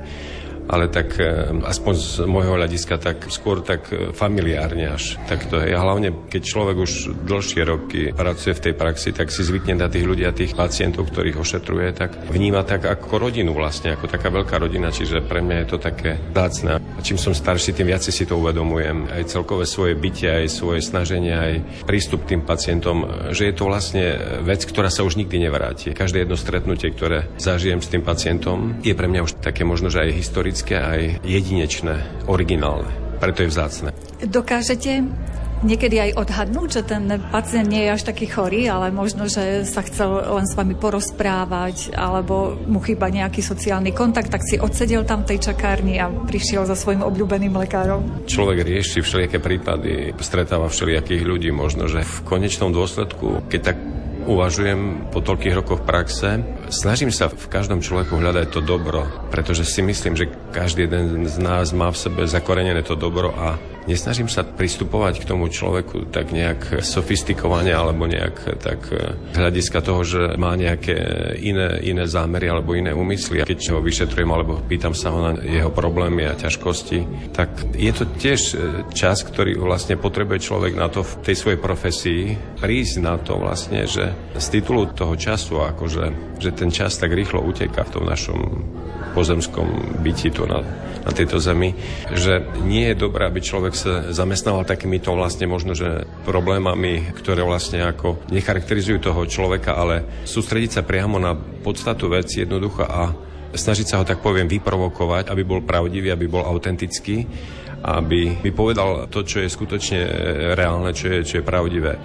ale tak e, aspoň z môjho hľadiska tak skôr tak e, familiárne až. Tak to je. A hlavne, keď človek už dlhšie roky pracuje v tej praxi, tak si zvykne na tých ľudí a tých pacientov, ktorých ošetruje, tak vníma tak ako rodinu vlastne, ako taká veľká rodina, čiže pre mňa je to také dácne. A čím som starší, tým viac si to uvedomujem. Aj celkové svoje bytie, aj svoje snaženie, aj prístup tým pacientom, že je to vlastne vec, ktorá sa už nikdy nevráti. Každé jedno stretnutie, ktoré zažijem s tým pacientom, je pre mňa už také možno, že aj historické historické aj jedinečné, originálne. Preto je vzácne. Dokážete niekedy aj odhadnúť, že ten pacient nie je až taký chorý, ale možno, že sa chcel len s vami porozprávať, alebo mu chýba nejaký sociálny kontakt, tak si odsedel tam v tej čakárni a prišiel za svojim obľúbeným lekárom. Človek rieši všelijaké prípady, stretáva všelijakých ľudí, možno, že v konečnom dôsledku, keď tak uvažujem po toľkých rokoch praxe. Snažím sa v každom človeku hľadať to dobro, pretože si myslím, že každý jeden z nás má v sebe zakorenené to dobro a Nesnažím sa pristupovať k tomu človeku tak nejak sofistikovane alebo nejak tak e, hľadiska toho, že má nejaké iné, iné zámery alebo iné úmysly. Keď ho vyšetrujem alebo pýtam sa ho na jeho problémy a ťažkosti, tak je to tiež e, čas, ktorý vlastne potrebuje človek na to v tej svojej profesii prísť na to vlastne, že z titulu toho času, akože, že ten čas tak rýchlo uteká v tom našom pozemskom byti tu na, na tejto zemi, že nie je dobré, aby človek sa zamestnával takýmito vlastne možno, že problémami, ktoré vlastne ako necharakterizujú toho človeka, ale sústrediť sa priamo na podstatu veci jednoducho a snažiť sa ho tak poviem vyprovokovať, aby bol pravdivý, aby bol autentický, aby mi povedal to, čo je skutočne reálne, čo je, čo je pravdivé.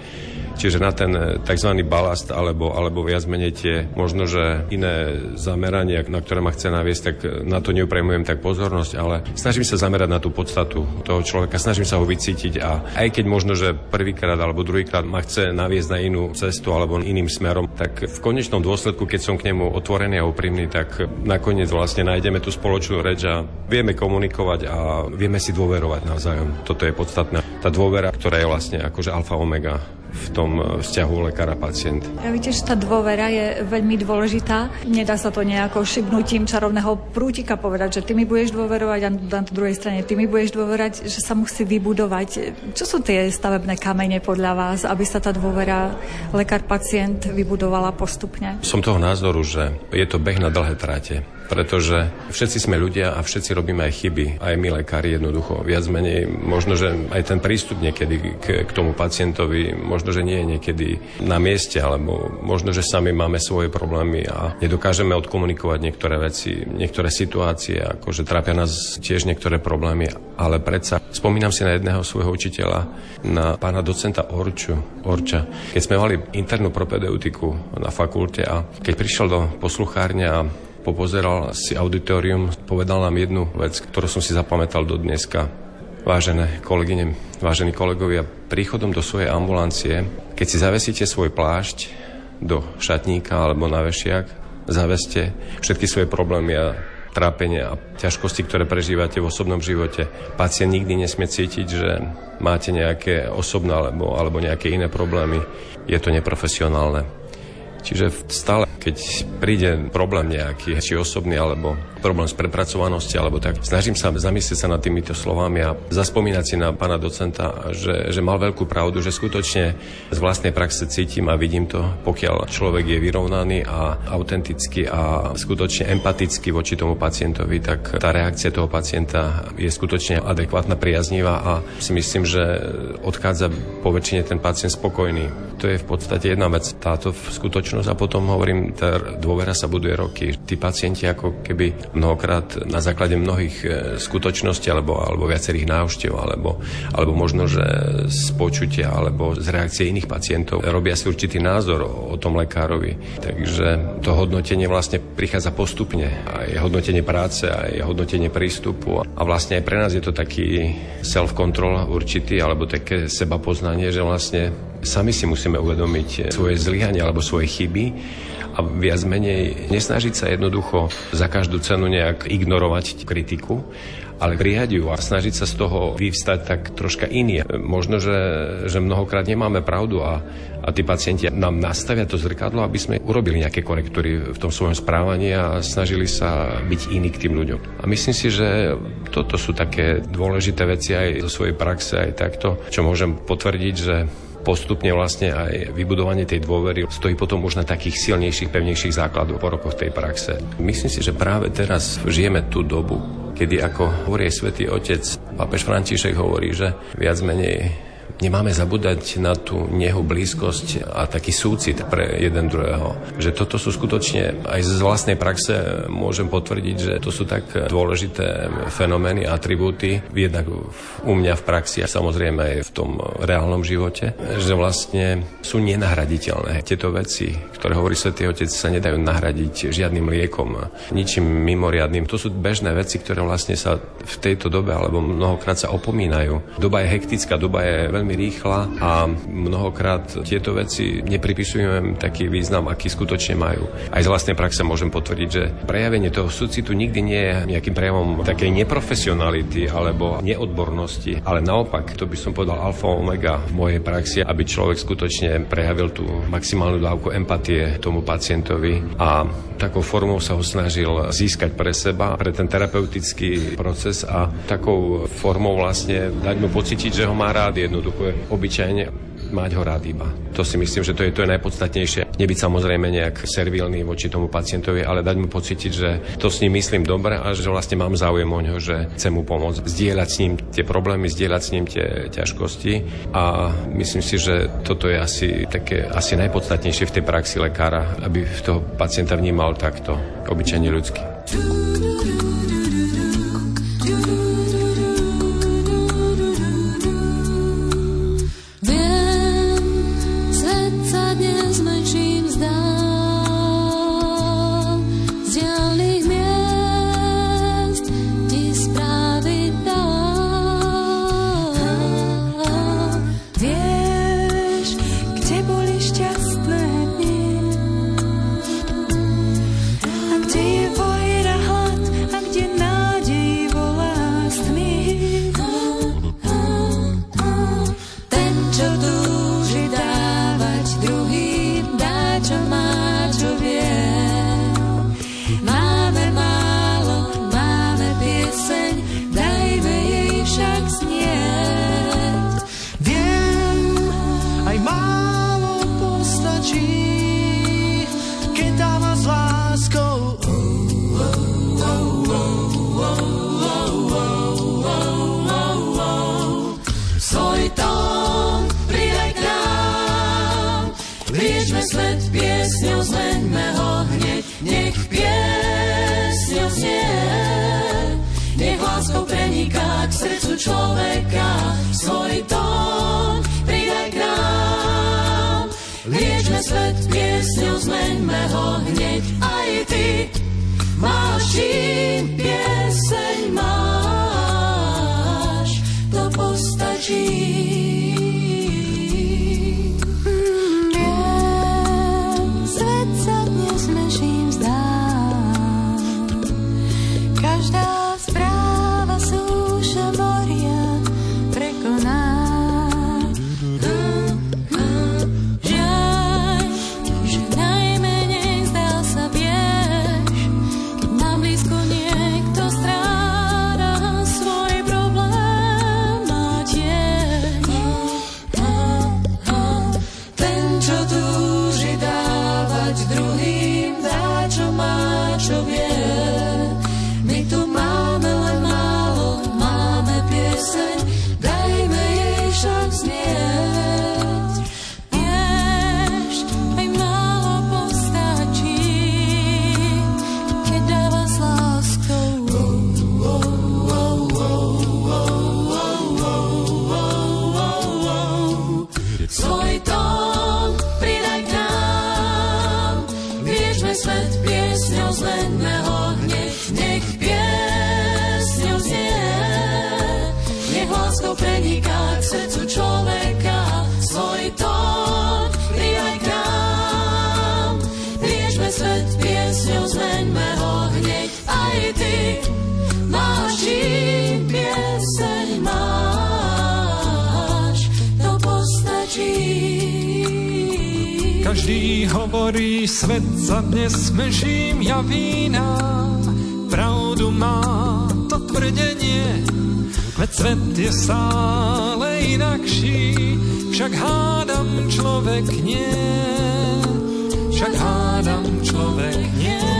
Čiže na ten tzv. balast alebo, alebo viac menej tie možno, že iné zamerania, na ktoré ma chce naviesť, tak na to neupremujem tak pozornosť, ale snažím sa zamerať na tú podstatu toho človeka, snažím sa ho vycítiť a aj keď možno, že prvýkrát alebo druhýkrát ma chce naviesť na inú cestu alebo iným smerom, tak v konečnom dôsledku, keď som k nemu otvorený a úprimný, tak nakoniec vlastne nájdeme tú spoločnú reč a vieme komunikovať a vieme si dôverovať navzájom. Toto je podstatné. Tá dôvera, ktorá je vlastne akože alfa omega v tom e, vzťahu lekára-pacient. Ja že tá dôvera je veľmi dôležitá. Nedá sa to nejako šibnutím čarovného prútika povedať, že ty mi budeš dôverovať a na druhej strane ty mi budeš dôverať, že sa musí vybudovať. Čo sú tie stavebné kamene podľa vás, aby sa tá dôvera lekár-pacient vybudovala postupne? Som toho názoru, že je to beh na dlhé tráte pretože všetci sme ľudia a všetci robíme aj chyby, aj my lekári jednoducho. Viac menej, možno, že aj ten prístup niekedy k, k tomu pacientovi, možno, že nie je niekedy na mieste, alebo možno, že sami máme svoje problémy a nedokážeme odkomunikovať niektoré veci, niektoré situácie, akože trápia nás tiež niektoré problémy, ale predsa spomínam si na jedného svojho učiteľa, na pána docenta Orču, Orča, keď sme mali internú propedeutiku na fakulte a keď prišiel do posluchárne a popozeral si auditorium, povedal nám jednu vec, ktorú som si zapamätal do dneska. Vážené kolegyne, vážení kolegovia, príchodom do svojej ambulancie, keď si zavesíte svoj plášť do šatníka alebo na vešiak, zaveste všetky svoje problémy a trápenia a ťažkosti, ktoré prežívate v osobnom živote. Pacient nikdy nesmie cítiť, že máte nejaké osobné alebo, alebo nejaké iné problémy. Je to neprofesionálne. Čiže stále, keď príde problém nejaký, či osobný, alebo problém s prepracovanosti, alebo tak, snažím sa zamyslieť sa nad týmito slovami a zaspomínať si na pána docenta, že, že mal veľkú pravdu, že skutočne z vlastnej praxe cítim a vidím to, pokiaľ človek je vyrovnaný a autentický a skutočne empatický voči tomu pacientovi, tak tá reakcia toho pacienta je skutočne adekvátna, priaznivá a si myslím, že odchádza po väčšine ten pacient spokojný. To je v podstate jedna vec, táto skutočnosť a potom hovorím, tá dôvera sa buduje roky. Tí pacienti ako keby mnohokrát na základe mnohých e, skutočností alebo, alebo viacerých návštev alebo, alebo možno, že z počutia alebo z reakcie iných pacientov robia si určitý názor o, o tom lekárovi. Takže to hodnotenie vlastne prichádza postupne. Aj hodnotenie práce, aj hodnotenie prístupu. A vlastne aj pre nás je to taký self-control určitý alebo také seba poznanie, že vlastne Sami si musíme uvedomiť svoje zlyhanie alebo svoje chyby a viac menej nesnažiť sa jednoducho za každú cenu nejak ignorovať kritiku, ale prijať ju a snažiť sa z toho vyvstať tak troška iný. Možno, že, že mnohokrát nemáme pravdu a, a tí pacienti nám nastavia to zrkadlo, aby sme urobili nejaké korektúry v tom svojom správaní a snažili sa byť iní k tým ľuďom. A myslím si, že toto sú také dôležité veci aj zo svojej praxe, aj takto, čo môžem potvrdiť, že postupne vlastne aj vybudovanie tej dôvery stojí potom už na takých silnejších, pevnejších základoch po rokoch tej praxe. Myslím si, že práve teraz žijeme tú dobu, kedy ako hovorí svätý Otec, pápež František hovorí, že viac menej nemáme zabúdať na tú nehu blízkosť a taký súcit pre jeden druhého. Že toto sú skutočne, aj z vlastnej praxe môžem potvrdiť, že to sú tak dôležité fenomény, atribúty, jednak u mňa v praxi a samozrejme aj v tom reálnom živote, že vlastne sú nenahraditeľné. Tieto veci, ktoré hovorí Svetý Otec, sa nedajú nahradiť žiadnym liekom, ničím mimoriadným. To sú bežné veci, ktoré vlastne sa v tejto dobe alebo mnohokrát sa opomínajú. Doba je hektická, doba je veľmi veľmi rýchla a mnohokrát tieto veci nepripisujem taký význam, aký skutočne majú. Aj z vlastnej praxe môžem potvrdiť, že prejavenie toho súcitu nikdy nie je nejakým prejavom takej neprofesionality alebo neodbornosti, ale naopak, to by som povedal alfa omega v mojej praxi, aby človek skutočne prejavil tú maximálnu dávku empatie tomu pacientovi a takou formou sa ho snažil získať pre seba, pre ten terapeutický proces a takou formou vlastne dať mu pocítiť, že ho má rád jednoducho je obyčajne mať ho rád iba. To si myslím, že to je to je najpodstatnejšie. Nebyť samozrejme nejak servilný voči tomu pacientovi, ale dať mu pocítiť, že to s ním myslím dobre a že vlastne mám záujem o ňo, že chcem mu pomôcť. Zdieľať s ním tie problémy, zdieľať s ním tie ťažkosti a myslím si, že toto je asi také asi najpodstatnejšie v tej praxi lekára, aby toho pacienta vnímal takto, obyčajne ľudský. Svoj človeka svoj tón pridaj k nám. Liečme svet piesňou, zmeňme ho hneď. Aj ty máš čím piesť. Každý hovorí, svet sa dnes mežím javína. Pravdu má to tvrdenie, veď svet je stále inakší. Však hádam človek nie, však hádam človek nie.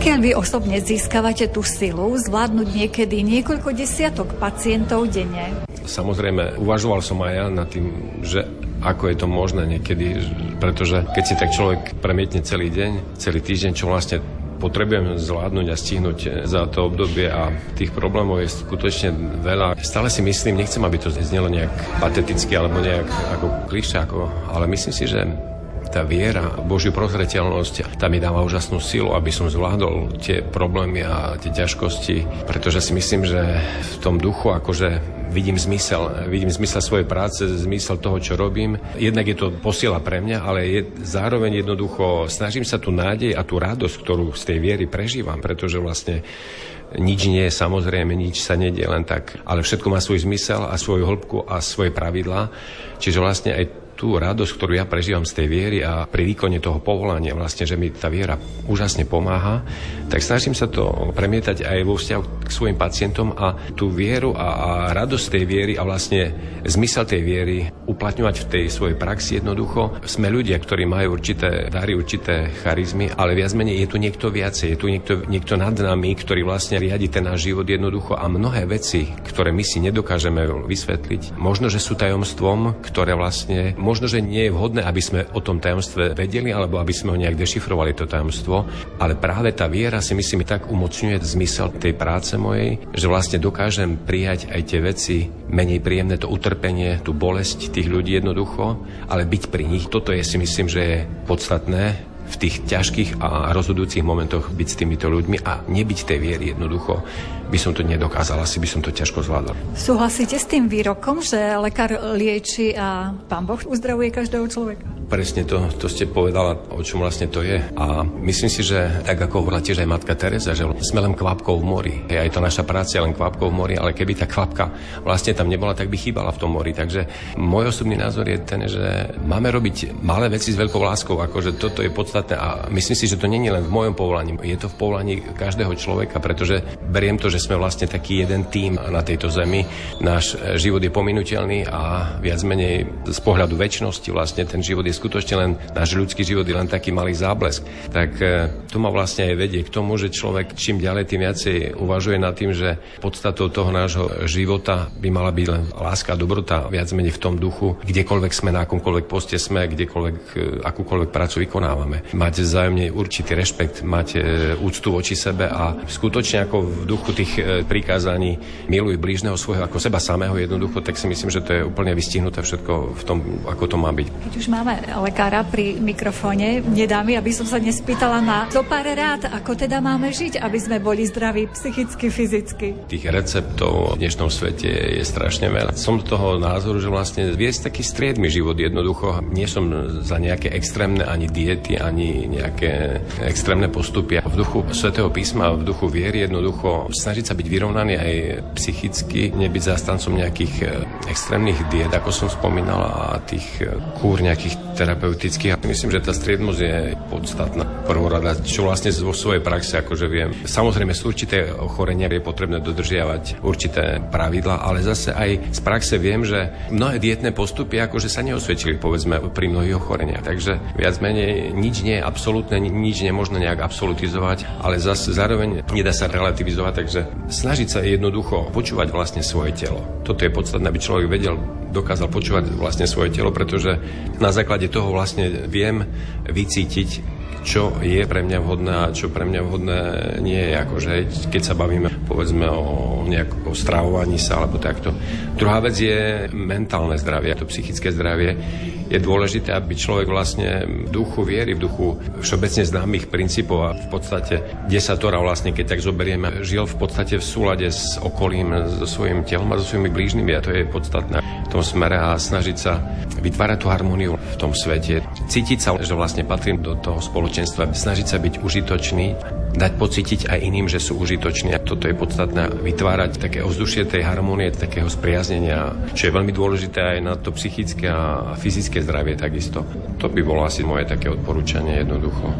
Odkiaľ vy osobne získavate tú silu zvládnuť niekedy niekoľko desiatok pacientov denne? Samozrejme, uvažoval som aj ja nad tým, že ako je to možné niekedy, pretože keď si tak človek premietne celý deň, celý týždeň, čo vlastne potrebujem zvládnuť a stihnúť za to obdobie a tých problémov je skutočne veľa. Stále si myslím, nechcem, aby to znelo nejak pateticky alebo nejak ako klišé, ako, ale myslím si, že tá viera, Božiu prozreteľnosť, tá mi dáva úžasnú silu, aby som zvládol tie problémy a tie ťažkosti, pretože si myslím, že v tom duchu akože vidím zmysel, vidím zmysel svojej práce, zmysel toho, čo robím. Jednak je to posiela pre mňa, ale je zároveň jednoducho, snažím sa tú nádej a tú radosť, ktorú z tej viery prežívam, pretože vlastne nič nie je samozrejme, nič sa nedie len tak, ale všetko má svoj zmysel a svoju hĺbku a svoje pravidlá. Čiže vlastne aj tú radosť, ktorú ja prežívam z tej viery a pri výkone toho povolania, vlastne, že mi tá viera úžasne pomáha, tak snažím sa to premietať aj vo vzťahu k svojim pacientom a tú vieru a, a radosť tej viery a vlastne zmysel tej viery uplatňovať v tej svojej praxi jednoducho. Sme ľudia, ktorí majú určité dary, určité charizmy, ale viac menej je tu niekto viacej, je tu niekto, niekto nad nami, ktorý vlastne riadi ten náš život jednoducho a mnohé veci, ktoré my si nedokážeme vysvetliť, možno, že sú tajomstvom, ktoré vlastne možno, že nie je vhodné, aby sme o tom tajomstve vedeli, alebo aby sme ho nejak dešifrovali, to tajomstvo, ale práve tá viera si myslím tak umocňuje zmysel tej práce mojej, že vlastne dokážem prijať aj tie veci menej príjemné, to utrpenie, tú bolesť tých ľudí jednoducho, ale byť pri nich. Toto je si myslím, že je podstatné v tých ťažkých a rozhodujúcich momentoch byť s týmito ľuďmi a nebyť tej viery jednoducho by som to nedokázal, asi by som to ťažko zvládol. Súhlasíte s tým výrokom, že lekár lieči a pán Boh uzdravuje každého človeka? Presne to, to ste povedala, o čom vlastne to je. A myslím si, že tak ako hovorila tiež aj matka Teresa, že sme len kvapkou v mori. Je aj to naša práca je len kvapkou v mori, ale keby tá kvapka vlastne tam nebola, tak by chýbala v tom mori. Takže môj osobný názor je ten, že máme robiť malé veci s veľkou láskou, akože toto je podstatné a myslím si, že to nie je len v mojom povolaní, je to v povolaní každého človeka, pretože beriem to, že sme vlastne taký jeden tým na tejto zemi. Náš život je pominuteľný a viac menej z pohľadu väčšnosti vlastne ten život je skutočne len, náš ľudský život je len taký malý záblesk. Tak e, to ma vlastne aj vedie k tomu, že človek čím ďalej, tým viacej uvažuje nad tým, že podstatou toho nášho života by mala byť len láska a dobrota, viac menej v tom duchu, kdekoľvek sme, na akomkoľvek poste sme, kdekoľvek, e, akúkoľvek prácu vykonávame. Mať vzájomne určitý rešpekt, mať e, úctu voči sebe a skutočne ako v duchu tých prikázaní miluj blížneho svojho ako seba samého jednoducho, tak si myslím, že to je úplne vystihnuté všetko v tom, ako to má byť. Keď už máme lekára pri mikrofóne. Nedá mi, aby som sa nespýtala na zo pár rád, ako teda máme žiť, aby sme boli zdraví psychicky, fyzicky. Tých receptov v dnešnom svete je strašne veľa. Som toho názoru, že vlastne viesť taký striedmy život jednoducho. Nie som za nejaké extrémne ani diety, ani nejaké extrémne postupy. V duchu svätého písma, v duchu viery jednoducho snažiť sa byť vyrovnaný aj psychicky, nebyť zástancom nejakých e, extrémnych diet, ako som spomínal, a tých e, kúr nejakých terapeutických. Myslím, že tá striednosť je podstatná. Prvorada, čo vlastne vo svojej praxi akože viem. Samozrejme, sú určité ochorenia je potrebné dodržiavať určité pravidla, ale zase aj z praxe viem, že mnohé dietné postupy akože sa neosvedčili, povedzme, pri mnohých ochoreniach. Takže viac menej nič nie je absolútne, nič nemôžno nejak absolutizovať, ale zase zároveň nedá sa relativizovať, takže snažiť sa jednoducho počúvať vlastne svoje telo. Toto je podstatné, aby človek vedel, dokázal počúvať vlastne svoje telo, pretože na základe toho vlastne viem vycítiť, čo je pre mňa vhodné a čo pre mňa vhodné nie je. Akože, keď sa bavíme povedzme o nejakom stravovaní sa alebo takto. Druhá vec je mentálne zdravie, to psychické zdravie. Je dôležité, aby človek vlastne v duchu viery, v duchu všeobecne známych princípov a v podstate desatora vlastne, keď tak zoberieme, žil v podstate v súlade s okolím, so svojím telom a so svojimi blížnymi a to je podstatné v tom smere a snažiť sa vytvárať tú harmóniu v tom svete. Cítiť sa, že vlastne patrím do toho spoločenstva, snažiť sa byť užitočný, dať pocítiť aj iným, že sú užitoční. A toto je podstatné vytvárať také ovzdušie tej harmónie, takého spriaznenia, čo je veľmi dôležité aj na to psychické a fyzické zdravie takisto. To by bolo asi moje také odporúčanie jednoducho.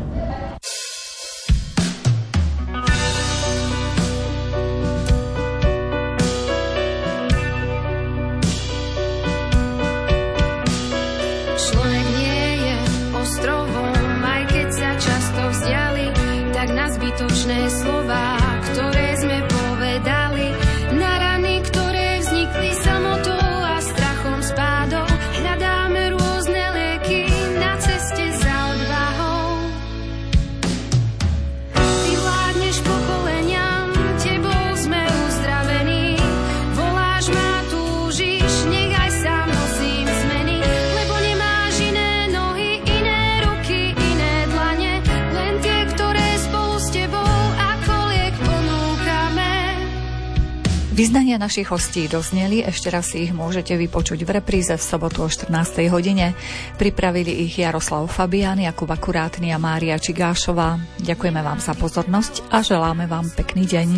Našich hostí dozneli, ešte raz si ich môžete vypočuť v repríze v sobotu o 14. hodine. Pripravili ich Jaroslav Fabian, Jakub Akurátny a Mária Čigášová. Ďakujeme vám za pozornosť a želáme vám pekný deň.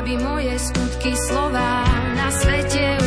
Aby moje skutky slova na svete